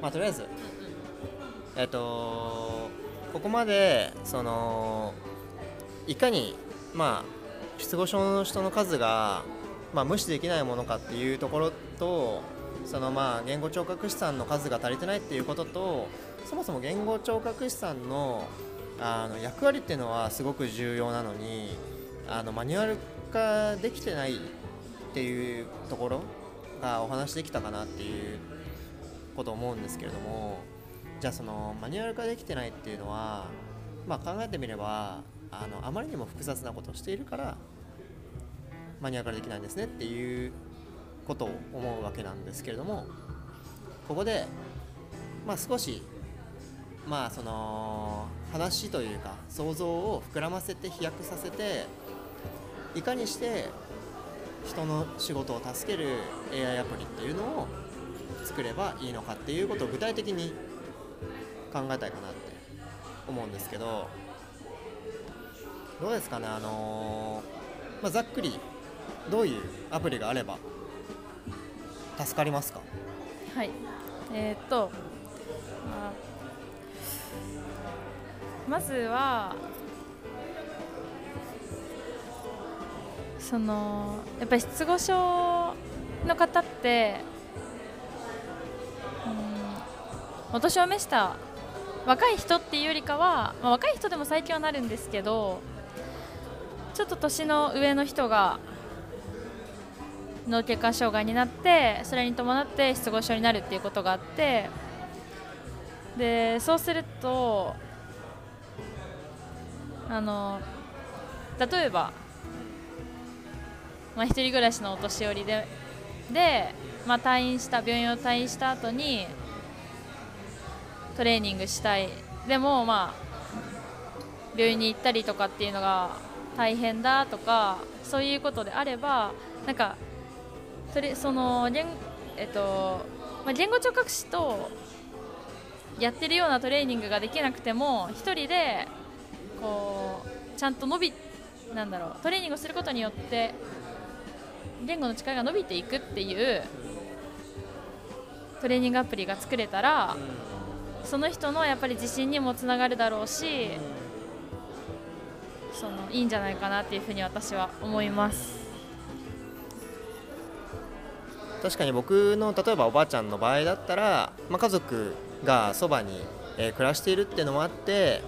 まあとりあえず。えっとここまでそのいかにまあ失語症の人の数が、まあ、無視できないものかっていうところとそのまあ言語聴覚士さんの数が足りてないっていうこととそもそも言語聴覚士さんのあの役割っていうのはすごく重要なのにあのマニュアル化できてないっていうところがお話できたかなっていうことを思うんですけれどもじゃあそのマニュアル化できてないっていうのは、まあ、考えてみればあのあまりにも複雑なことをしているからマニュアル化できないんですねっていうことを思うわけなんですけれどもここで、まあ、少しまあその話というか想像を膨らませて飛躍させていかにして人の仕事を助ける AI アプリっていうのを作ればいいのかっていうことを具体的に考えたいかなって思うんですけどどうですかねあのー、まあ、ざっくりどういうアプリがあれば助かりますか？はい。えー、っと、まあ、まずはそのやっぱり失語症の方って、うん、お年を召した若い人っていうよりかは、まあ、若い人でも最近はなるんですけどちょっと年の上の人が脳血管障害になってそれに伴って失語症になるっていうことがあってでそうするとあの例えば、まあ、一人暮らしのお年寄りでで、まあ、退院した病院を退院した後にトレーニングしたい。でもまあ病院に行ったりとかっていうのが大変だとかそういうことであればなんかそれその言,、えっとまあ、言語聴覚士とやってるようなトレーニングができなくても1人でこうちゃんと伸びなんだろうトレーニングをすることによって言語の力が伸びていくっていうトレーニングアプリが作れたらその人のやっぱり自信にもつながるだろうしそのいいんじゃないかなっていうふうに私は思います。確かに僕の例えばおばあちゃんの場合だったら、まあ、家族がそばに、えー、暮らしているっていうのもあって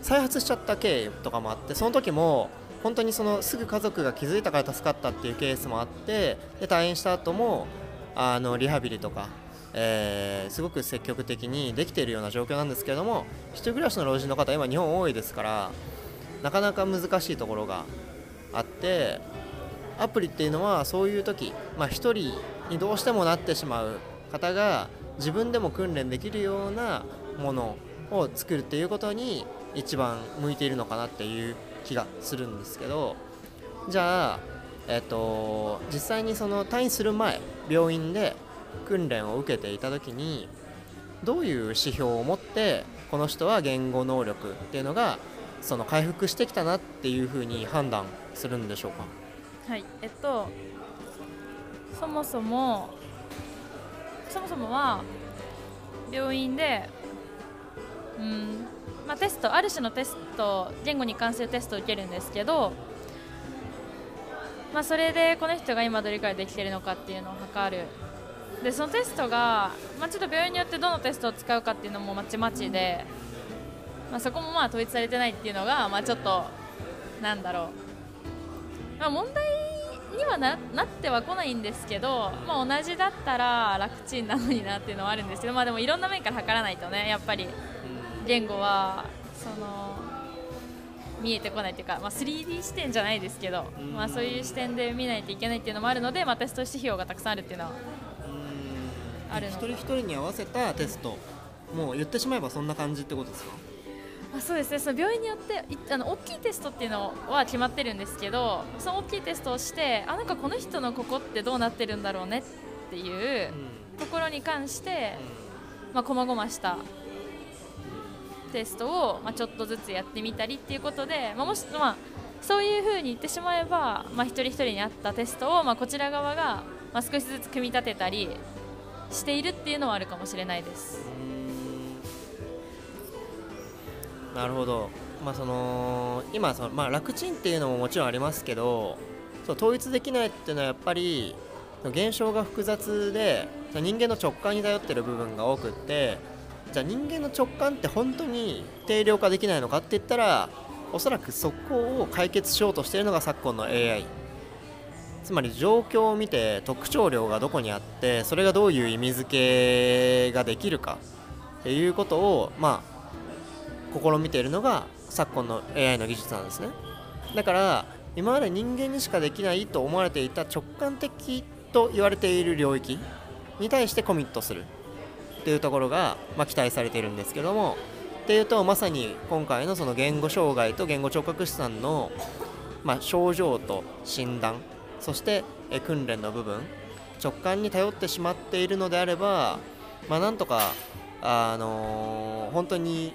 再発しちゃった経緯とかもあってその時も本当にそのすぐ家族が気づいたから助かったっていうケースもあってで退院した後もあのリハビリとか、えー、すごく積極的にできているような状況なんですけれども一人暮らしの老人の方今日本多いですからなかなか難しいところがあってアプリっていうのはそういう時、まあ、1人にどうしてもなってしまう方が自分でも訓練できるようなものを作るっていうことに一番向いているのかなっていう気がするんですけどじゃあ、えっと、実際にその退院する前病院で訓練を受けていた時にどういう指標を持ってこの人は言語能力っていうのがその回復してきたなっていうふうに判断するんでしょうか？はいえっとそもそもそもそもは病院でうんまあ、テストある種のテスト言語に関するテストを受けるんですけど、まあ、それでこの人が今どれくらいできているのかっていうのを測る。でそのテストが、まあ、ちょっと病院によってどのテストを使うかっていうのもまちまちで、まあ、そこもまあ統一されてないっていうのが、まあ、ちょっとなんだろう、まあ、問題にはななってはこないんですけど、まあ、同じだったら楽ちんなのになっていうのはあるんですけど、まあ、でもいろんな面から測らないとねやっぱり。言語はその見えてこないというか、まあ、3D 視点じゃないですけど、まあ、そういう視点で見ないといけないっていうのもあるので、まあ、テスト指標がたくさんあるっていうのはあるの一人一人に合わせたテスト。もう言ってしまえばそんな感じってことですか？あそうですね。その病院によってあの大きいテストっていうのは決まってるんですけどその大きいテストをしてあなんかこの人のここってどうなってるんだろうねっていうところに関して、まあ、細々したテストを、まあ、ちょっとずつやってみたりっていうことで、まあ、もし、まあ、そういうふうに言ってしまえば、まあ、一人一人に合ったテストを、まあ、こちら側が、まあ、少しずつ組み立てたりしているっていうのはあるかもしれないです。なるほど、まあその今その、まあ、楽ちんっていうのももちろんありますけどそう統一できないっていうのはやっぱり現象が複雑で人間の直感に頼ってる部分が多くってじゃあ人間の直感って本当に定量化できないのかって言ったらおそらくそこを解決しようとしているのが昨今の AI つまり状況を見て特徴量がどこにあってそれがどういう意味付けができるかっていうことをまあ試みているのが昨今の AI の技術なんですね。だから今まで人間にしかできないと思われていた直感的と言われている領域に対してコミットする。っていうところが、まあ、期待されているんですけどもっていうとまさに今回のその言語障害と言語聴覚士さんの、まあ、症状と診断そしてえ訓練の部分直感に頼ってしまっているのであれば、まあ、なんとか、あのー、本当に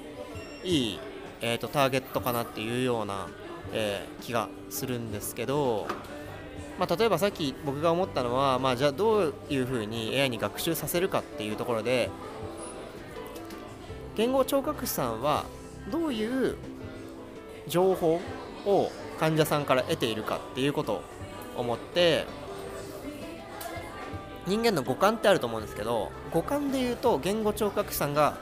いい、えーと、ターゲットかなっていうような、えー、気がするんですけど、まあ、例えばさっき僕が思ったのは、まあ、じゃあどういうふうに AI に学習させるかっていうところで言語聴覚士さんはどういう情報を患者さんから得ているかっていうことを思って人間の五感ってあると思うんですけど五感でいうと言語聴覚士さんが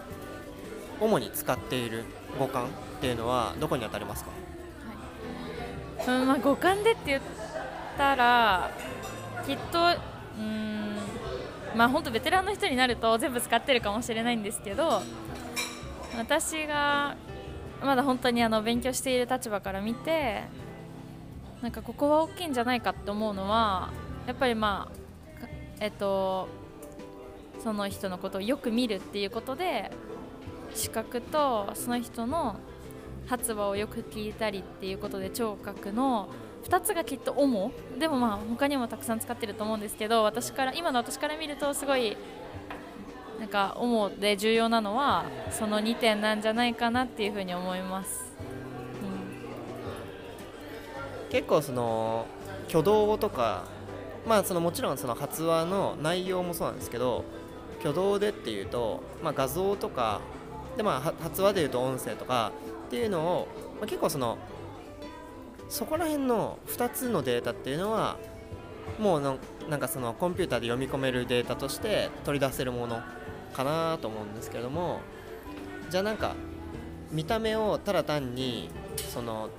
主に使っている五感っていうのはどこに当たりますか、はい、うんまあ、五感でって言たらきっとうんまあ本当ベテランの人になると全部使ってるかもしれないんですけど私がまだ本当にあの勉強している立場から見てなんかここは大きいんじゃないかって思うのはやっぱりまあえっとその人のことをよく見るっていうことで視覚とその人の発話をよく聞いたりっていうことで聴覚の2つがきっと主でもまあ他にもたくさん使ってると思うんですけど私から今の私から見るとすごいなんか主で重要なのはその2点なんじゃないかなっていうふうに思います。うん結構その挙動とかまあそのもちろんその発話の内容もそうなんですけど挙動でっていうと、まあ、画像とかで、まあ、発話でいうと音声とかっていうのを、まあ、結構そのそこら辺の2つのデータっていうのはもうなんかそのコンピューターで読み込めるデータとして取り出せるものかなと思うんですけどもじゃあなんか見た目をただ単にその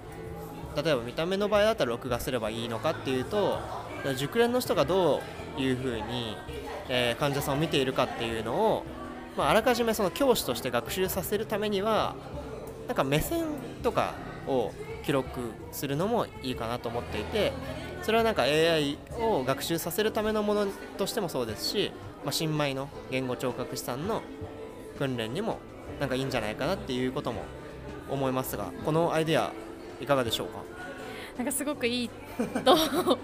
例えば見た目の場合だったら録画すればいいのかっていうと熟練の人がどういうふうに、えー、患者さんを見ているかっていうのを、まあ、あらかじめその教師として学習させるためにはなんか目線とかを記録するのもいいかなと思っていてそれはなんか AI を学習させるためのものとしてもそうですし、まあ、新米の言語聴覚士さんの訓練にもなんかいいんじゃないかなっていうことも思いますがこのアイデアいかがでしょうか？なんかすごくいいと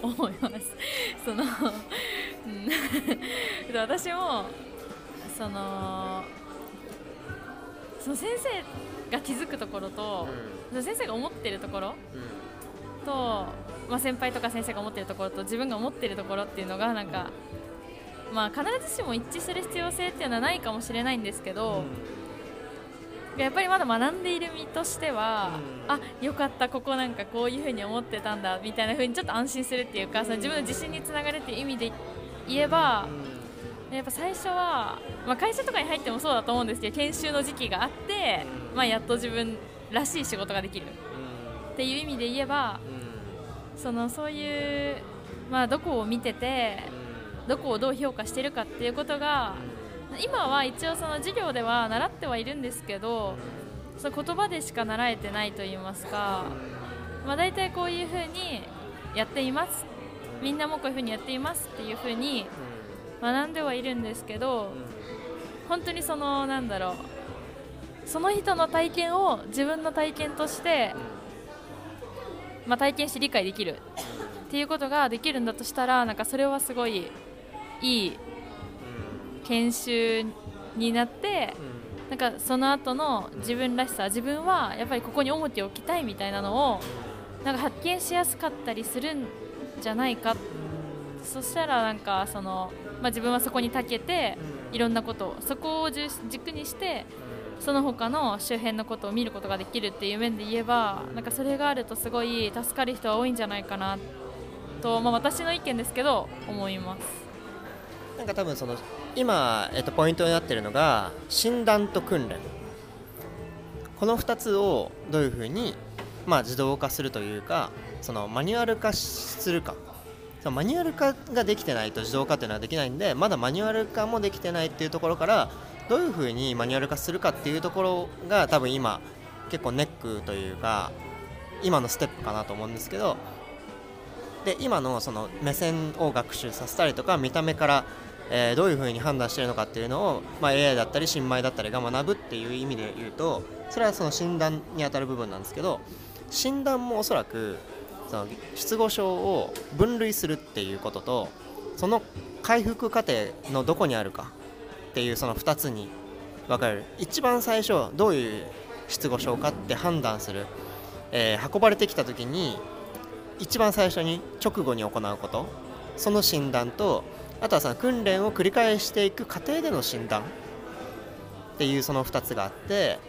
思います。その、うん、私もそのその先生が気づくところと、うん、先生が思ってるところ、うん、と、まあ、先輩とか先生が思ってるところと自分が思ってるところっていうのがなんか、まあ、必ずしも一致する必要性っていうのはないかもしれないんですけど、うん。やっぱりまだ学んでいる身としては、うん、あよかったここなんかこういうふうに思ってたんだみたいなふうにちょっと安心するっていうかその自分の自信につながるっていう意味で言えば、うん、やっぱ最初は、まあ、会社とかに入ってもそうだと思うんですけど研修の時期があって、うん、まあ、やっと自分らしい仕事ができる。っていう意味で言えば、そのそういう、まあ、どこを見ててどこをどう評価してるかっていうことが今は一応その授業では習ってはいるんですけどその言葉でしか習えてないと言いますか、まあ、大体こういうふうにやっています。みんなもこういうふうにやっていますっていうふうに学んではいるんですけど本当にそのなんだろうその人の体験を自分の体験として、まあ、体験して理解できるっていうことができるんだとしたらなんかそれはすごいいい研修になって、なんかその後の自分らしさ自分はやっぱりここに重きを置きたいみたいなのをなんか発見しやすかったりするんじゃないか。そしたらなんかその、まあ、自分はそこに長けていろんなことをそこを軸にしてその他の周辺のことを見ることができるっていう面で言えばなんかそれがあるとすごい助かる人は多いんじゃないかなと、まあ、私の意見ですけど思います。なんか多分その今、えっと、ポイントになってるのが診断と訓練。この2つをどういうふうに、まあ、自動化するというかそのマニュアル化するか。そのマニュアル化ができてないと自動化っていうのはできないんでまだマニュアル化もできてないっていうところからどういうふうにマニュアル化するかっていうところが多分今結構ネックというか今のステップかなと思うんですけどで今のその目線を学習させたりとか見た目からえ、どういうふうに判断してるのかっていうのを、まあ、AI だったり新米だったりが学ぶっていう意味で言うとそれはその診断にあたる部分なんですけど診断もおそらくその失語症を分類するっていうこととその回復過程のどこにあるかっていうその2つに分かれる。一番最初どういう失語症かって判断する、えー、運ばれてきた時に一番最初に直後に行うこと。その診断とあとはその訓練を繰り返していく過程での診断っていうその2つがあって。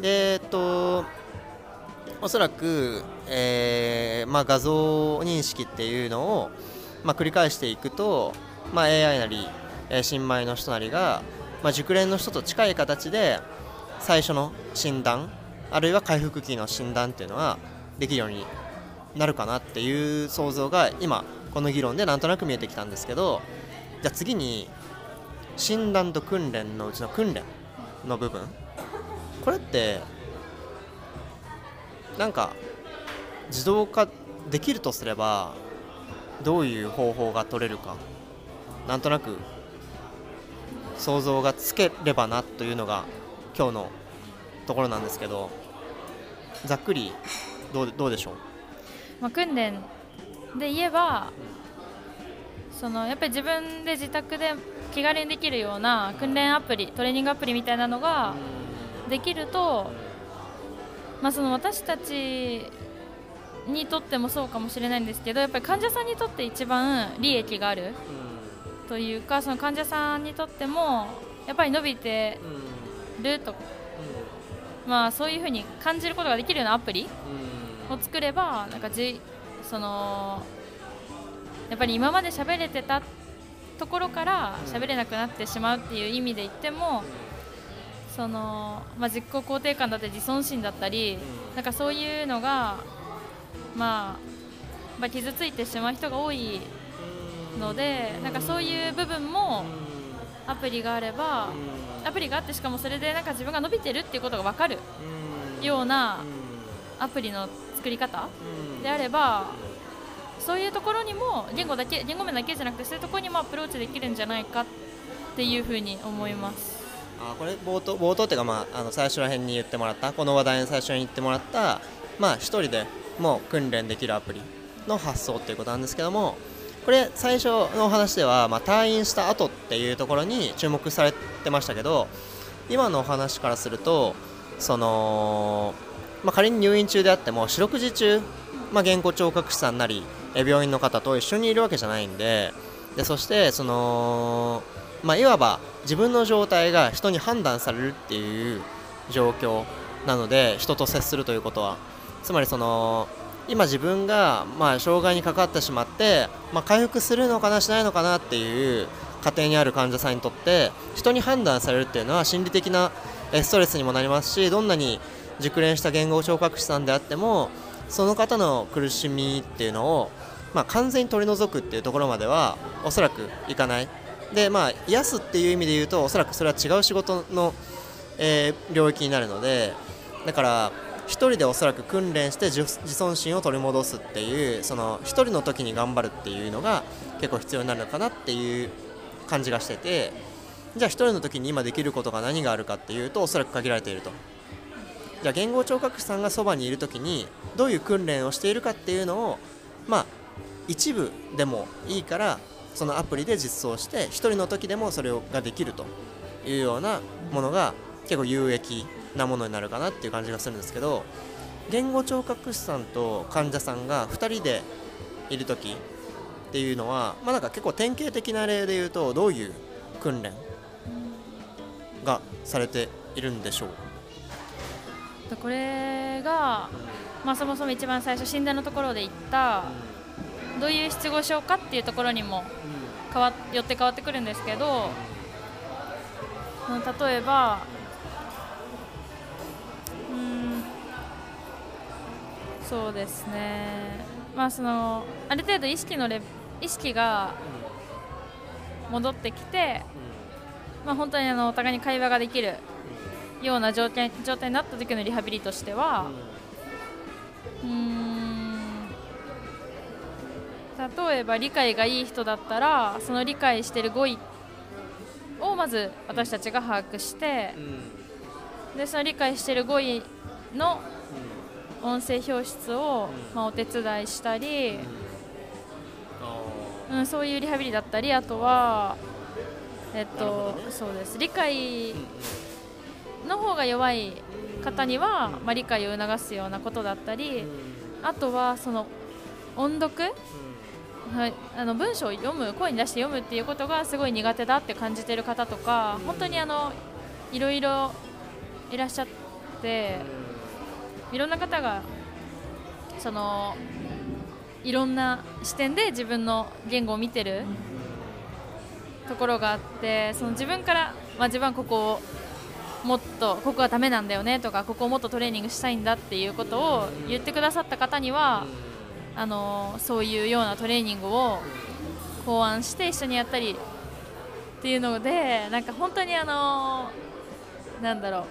でえっとおそらく、えーまあ、画像認識っていうのを、まあ、繰り返していくと、まあ、AI なり、えー、新米の人なりが、まあ、熟練の人と近い形で最初の診断あるいは回復期の診断っていうのができるようになるかなっていう想像が今この議論でなんとなく見えてきたんですけどじゃあ次に診断と訓練のうちの訓練の部分。これってなんか自動化できるとすればどういう方法が取れるかなんとなく想像がつければなというのが今日のところなんですけどざっくりどうどうでしょう、まあ、訓練で言えばそのやっぱり自分で自宅で気軽にできるような訓練アプリトレーニングアプリみたいなのができると、まあ、その私たちにとってもそうかもしれないんですけどやっぱり患者さんにとって一番利益があるというかその患者さんにとってもやっぱり伸びてると、まあ、そういうふうに感じることができるようなアプリを作ればなんかじそのやっぱり今まで喋れてたところから喋れなくなってしまうっていう意味で言ってもその、まあ、自己肯定感だったり自尊心だったりなんかそういうのが、まあ、まあ、傷ついてしまう人が多いのでなんかそういう部分もアプリがあればアプリがあってしかもそれでなんか自分が伸びてるっていうことが分かるようなアプリの作り方であればそういうところにも言語だけ言語面だけじゃなくてそういうところにもアプローチできるんじゃないかっていうふうに思います。あこれ冒頭冒頭っていうか、まあ、あの最初ら辺に言ってもらったこの話題の最初に言ってもらったまあ、1人でもう訓練できるアプリの発想っていうことなんですけどもこれ最初のお話では、まあ、退院した後っていうところに注目されてましたけど今のお話からするとその、まあ、仮に入院中であっても四六時中、まあ、言語聴覚士さんなり病院の方と一緒にいるわけじゃないんででそしてその、まあ、いわば自分の状態が人に判断されるっていう状況なので人と接するということは。つまりその今自分がまあ障害にかかってしまって、まあ、回復するのかなしないのかなっていう家庭にある患者さんにとって人に判断されるっていうのは心理的なストレスにもなりますしどんなに熟練した言語聴覚士さんであってもその方の苦しみっていうのをまあ、完全に取り除くっていうところまではおそらくいかない。でまあ癒すっていう意味で言うとおそらくそれは違う仕事の、えー、領域になるのでだから1人でおそらく訓練して自尊心を取り戻すっていうその1人の時に頑張るっていうのが結構必要になるのかなっていう感じがしててじゃあ1人の時に今できることが何があるかっていうとおそらく限られていると。じゃあ言語聴覚士さんがそばにいる時にどういう訓練をしているかっていうのをまあ一部でもいいからそのアプリで実装して1人の時でもそれができるというようなものが結構有益なものになるかなっていう感じがするんですけど言語聴覚士さんと患者さんが2人でいる時っていうのは、まあ、なんか結構典型的な例で言うとどういう訓練がされているんでしょう？これが、まあ、そもそも一番最初診断のところで言ったどういう失語症かっていうところにも変わよって変わってくるんですけど例えばそうですね。まあそのある程度意識のレ意識が戻ってきて、まあ、本当にあのお互いに会話ができるような状態状態になった時のリハビリとしてはうん。例えば理解がいい人だったらその理解している語彙をまず私たちが把握して、でその理解している語彙の音声表出を、まあ、お手伝いしたり、うん、そういうリハビリだったりあとは、えっと、ね、そうです。理解の方が弱い方には、まあ、理解を促すようなことだったりあとはその音読、はい、あの文章を読む声に出して読むっていうことがすごい苦手だって感じてる方とか本当にあのいろいろいらっしゃっていろんな方がそのいろんな視点で自分の言語を見てるところがあってその自分から、まあ、自分はここをもっとここがダメなんだよねとかここをもっとトレーニングしたいんだっていうことを言ってくださった方にはあのそういうようなトレーニングを考案して一緒にやったりっていうのでなんか本当にあのなんだろう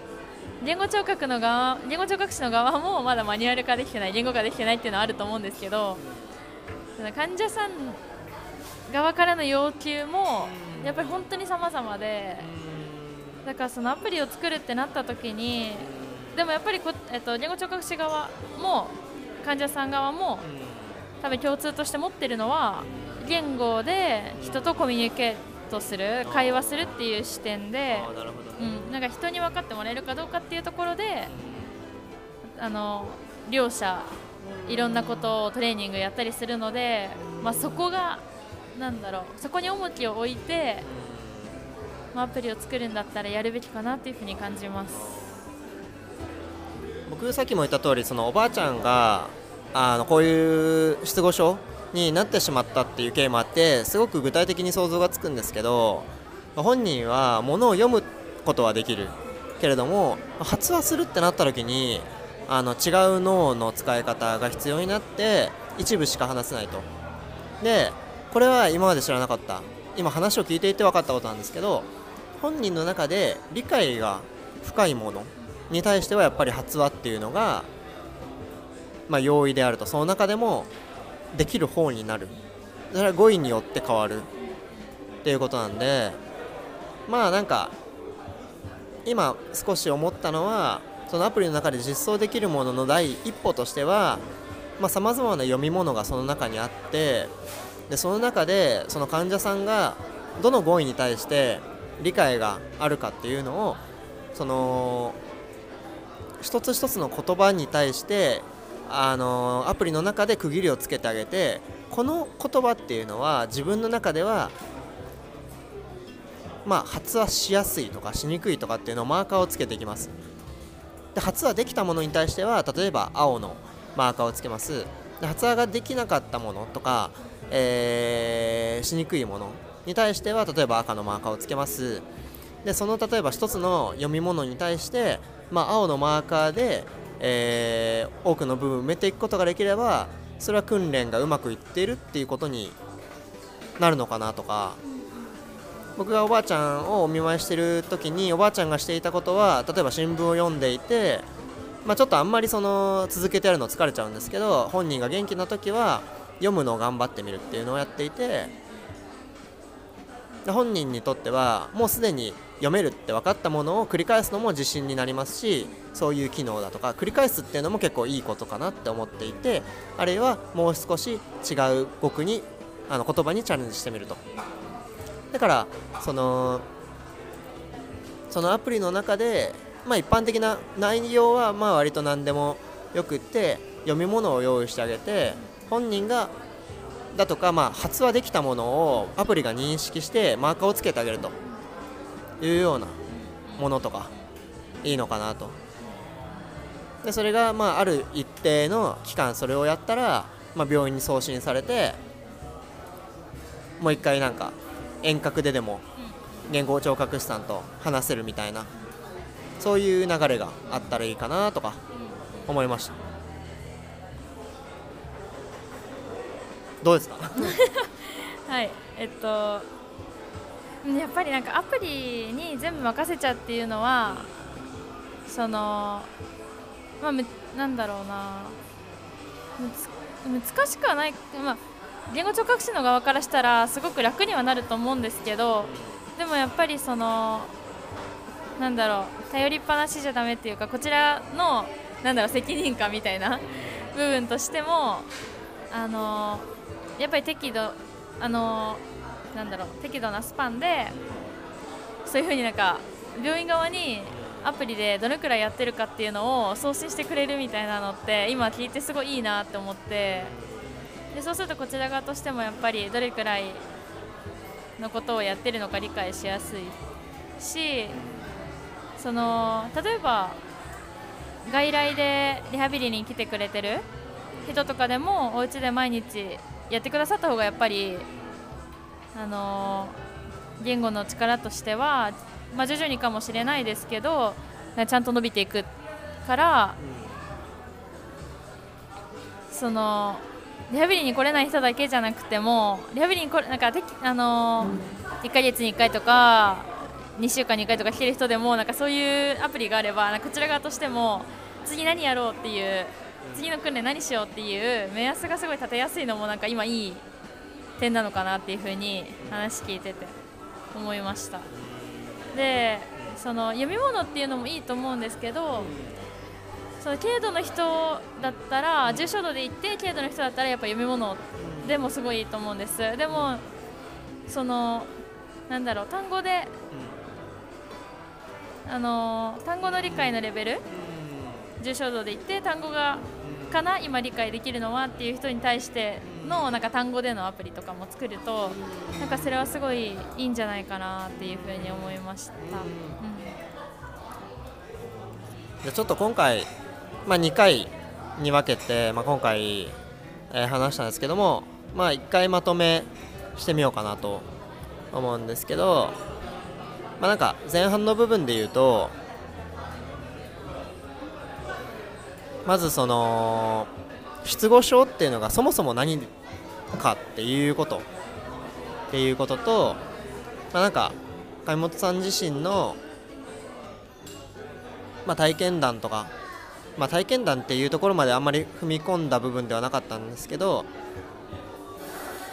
言語聴覚の側言語聴覚士の側もまだマニュアル化できてない言語化できてないっていうのはあると思うんですけど患者さん側からの要求もやっぱり本当に様々でだからそのアプリを作るってなった時にでもやっぱりこ、えっと、言語聴覚士側も患者さん側も多分共通として持ってるのは言語で人とコミュニケートする会話するっていう視点で、うん、なんか人に分かってもらえるかどうかっていうところであの両者いろんなことをトレーニングやったりするので、まあ、そこがなんだろうそこに重きを置いて、まあ、アプリを作るんだったらやるべきかなっていうふうに感じます。僕さっきも言った通りそのおばあちゃんがあのこういう失語症になってしまったっていう経緯もあってすごく具体的に想像がつくんですけど本人はものを読むことはできるけれども発話するってなった時にあの違う脳の使い方が必要になって一部しか話せないと。でこれは今まで知らなかった。今話を聞いていて分かったことなんですけど本人の中で理解が深いものに対してはやっぱり発話っていうのがまあ、容易であると。その中でもできる方になる。それは語彙によって変わるっていうことなんでまあなんか今少し思ったのはそのアプリの中で実装できるものの第一歩としてはさまざ、まな読み物がその中にあってでその中でその患者さんがどの語彙に対して理解があるかっていうのをその一つ一つの言葉に対してあのアプリの中で区切りをつけてあげてこの言葉っていうのは自分の中ではまあ、発話しやすいとかしにくいとかっていうのをマーカーをつけていきます。で発話できたものに対しては例えば青のマーカーをつけます。で発話ができなかったものとか、えー、しにくいものに対しては例えば赤のマーカーをつけます。でその例えば1つの読み物に対して、まあ、青のマーカーでえー、多くの部分埋めていくことができればそれは訓練がうまくいっているっていうことになるのかなとか。僕がおばあちゃんをお見舞いしてる時におばあちゃんがしていたことは例えば新聞を読んでいて、まあ、ちょっとあんまりその続けてやるの疲れちゃうんですけど本人が元気な時は読むのを頑張ってみるっていうのをやっていて本人にとってはもうすでに読めるって分かったものを繰り返すのも自信になりますしそういう機能だとか繰り返すっていうのも結構いいことかなって思っていてあるいはもう少し違う語句にあの言葉にチャレンジしてみると。だからそのそのアプリの中で、まあ、一般的な内容はまあ割と何でもよくって読み物を用意してあげて本人がだとか、まあ、発話できたものをアプリが認識してマーカーをつけてあげると。いうようなものとかいいのかなと。でそれがまあある一定の期間それをやったら、まあ、病院に送信されてもう一回なんか遠隔ででも言語聴覚士さんと話せるみたいなそういう流れがあったらいいかなとか思いました。どうですか？はい。えっとうんやっぱりなんかアプリに全部任せちゃうっていうのはそのまあむなんだろうな。難しくはない、まあ、言語聴覚士の側からしたらすごく楽にはなると思うんですけどでもやっぱりそのなんだろう頼りっぱなしじゃダメっていうかこちらのなんだろう責任感みたいな 部分としてもあのやっぱり適度あのなんだろう適度なスパンでそういうふうになんか病院側にアプリでどれくらいやってるかっていうのを送信してくれるみたいなのって今聞いてすごいいいなって思ってでそうするとこちら側としてもやっぱりどれくらいのことをやってるのか理解しやすいしその例えば外来でリハビリに来てくれてる人とかでもお家で毎日やってくださった方がやっぱりあの言語の力としては、まあ、徐々にかもしれないですけどちゃんと伸びていくから、そのリハビリに来れない人だけじゃなくてもリハビリに来れなんかてきあの1ヶ月に1回とか2週間に1回とか来てる人でもなんかそういうアプリがあればこちら側としても次何やろうっていう次の訓練何しようっていう目安がすごい立てやすいのもなんか今いい点なのかなっていうふうに話聞いてて思いました。でその読み物っていうのもいいと思うんですけどその軽度の人だったら重症度で言って軽度の人だったらやっぱ読み物でもすごいいいと思うんです。でもそのなんだろう単語であの単語の理解のレベル重症度で言って単語がかな今理解できるのはっていう人に対してのなんか単語でのアプリとかも作るとなんかそれはすごいいいんじゃないかなっていうふうに思いました、じゃあちょっと今回、まあ、2回に分けて、まあ、今回、えー話したんですけども、まあ、1回まとめしてみようかなと思うんですけど、まあ、なんか前半の部分で言うとまずその失語症っていうのがそもそも何かっていうことっていうことと、まあ、なんか上本さん自身のまあ、体験談とか、まあ、体験談っていうところまであんまり踏み込んだ部分ではなかったんですけど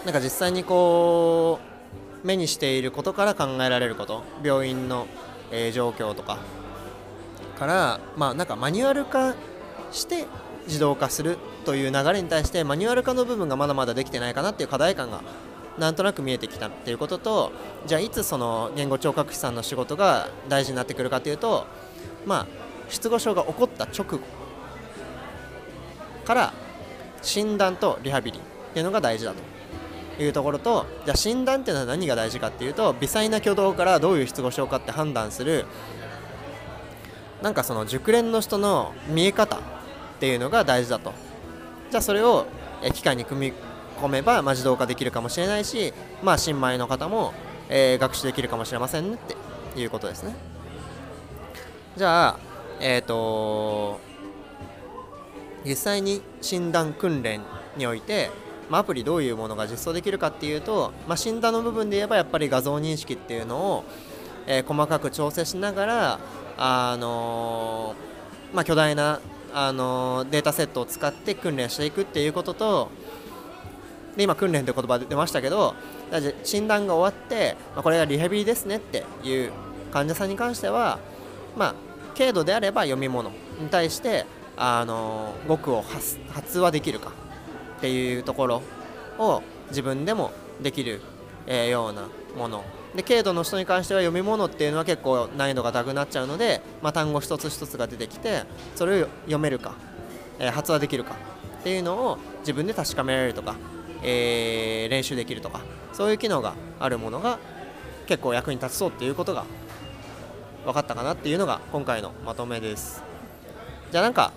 なんか実際にこう目にしていることから考えられること病院の、えー状況とかから、まあ、なんかマニュアル化して自動化するという流れに対してマニュアル化の部分がまだまだできてないかなっていう課題感がなんとなく見えてきたっていうこととじゃあいつその言語聴覚士さんの仕事が大事になってくるかというとまあ失語症が起こった直後から診断とリハビリっていうのが大事だというところとじゃあ診断っていうのは何が大事かっていうと微細な挙動からどういう失語症かって判断するなんかその熟練の人の見え方っていうのが大事だと。じゃあそれを機械に組み込めば、まあ、自動化できるかもしれないし、まあ、新米の方も、えー学習できるかもしれませんねっていうことですね。じゃあえっ、と実際に診断訓練において、まあ、アプリどういうものが実装できるかっていうと、まあ、診断の部分で言えばやっぱり画像認識っていうのを、えー細かく調整しながら、あのーまあ、巨大な、あのーデータセットを使って訓練していくっていうこととで今訓練という言葉出ましたけど診断が終わって、まあ、これがリハビリですねっていう患者さんに関しては、まあ、軽度であれば読み物。に対して、あの語句を発発話できるかっていうところを自分でもできる、えようなもの。で軽度の人に関しては読み物っていうのは結構難易度が高くなっちゃうので、まあ、単語一つ一つが出てきてそれを読めるか、え発話できるかっていうのを自分で確かめられるとかえー練習できるとかそういう機能があるものが結構役に立つそうっていうことが分かったかなっていうのが今回のまとめです。じゃあなんか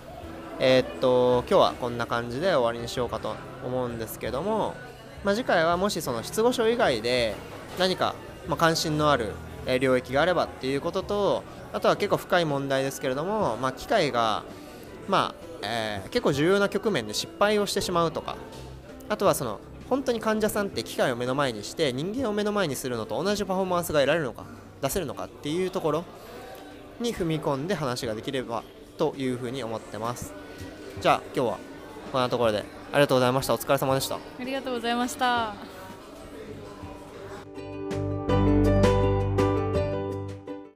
えーっと今日はこんな感じで終わりにしようかと思うんですけども、まあ、次回はもしその失語症以外で何か、ま、関心のある領域があればっていうこととあとは結構深い問題ですけれども、まあ、機械が、まあえー結構重要な局面で失敗をしてしまうとかあとはその本当に患者さんって機械を目の前にして人間を目の前にするのと同じパフォーマンスが得られるのか出せるのかっていうところに踏み込んで話ができればというふうに思ってます。じゃあ今日はこんなところでありがとうございました。お疲れ様でした。ありがとうございました。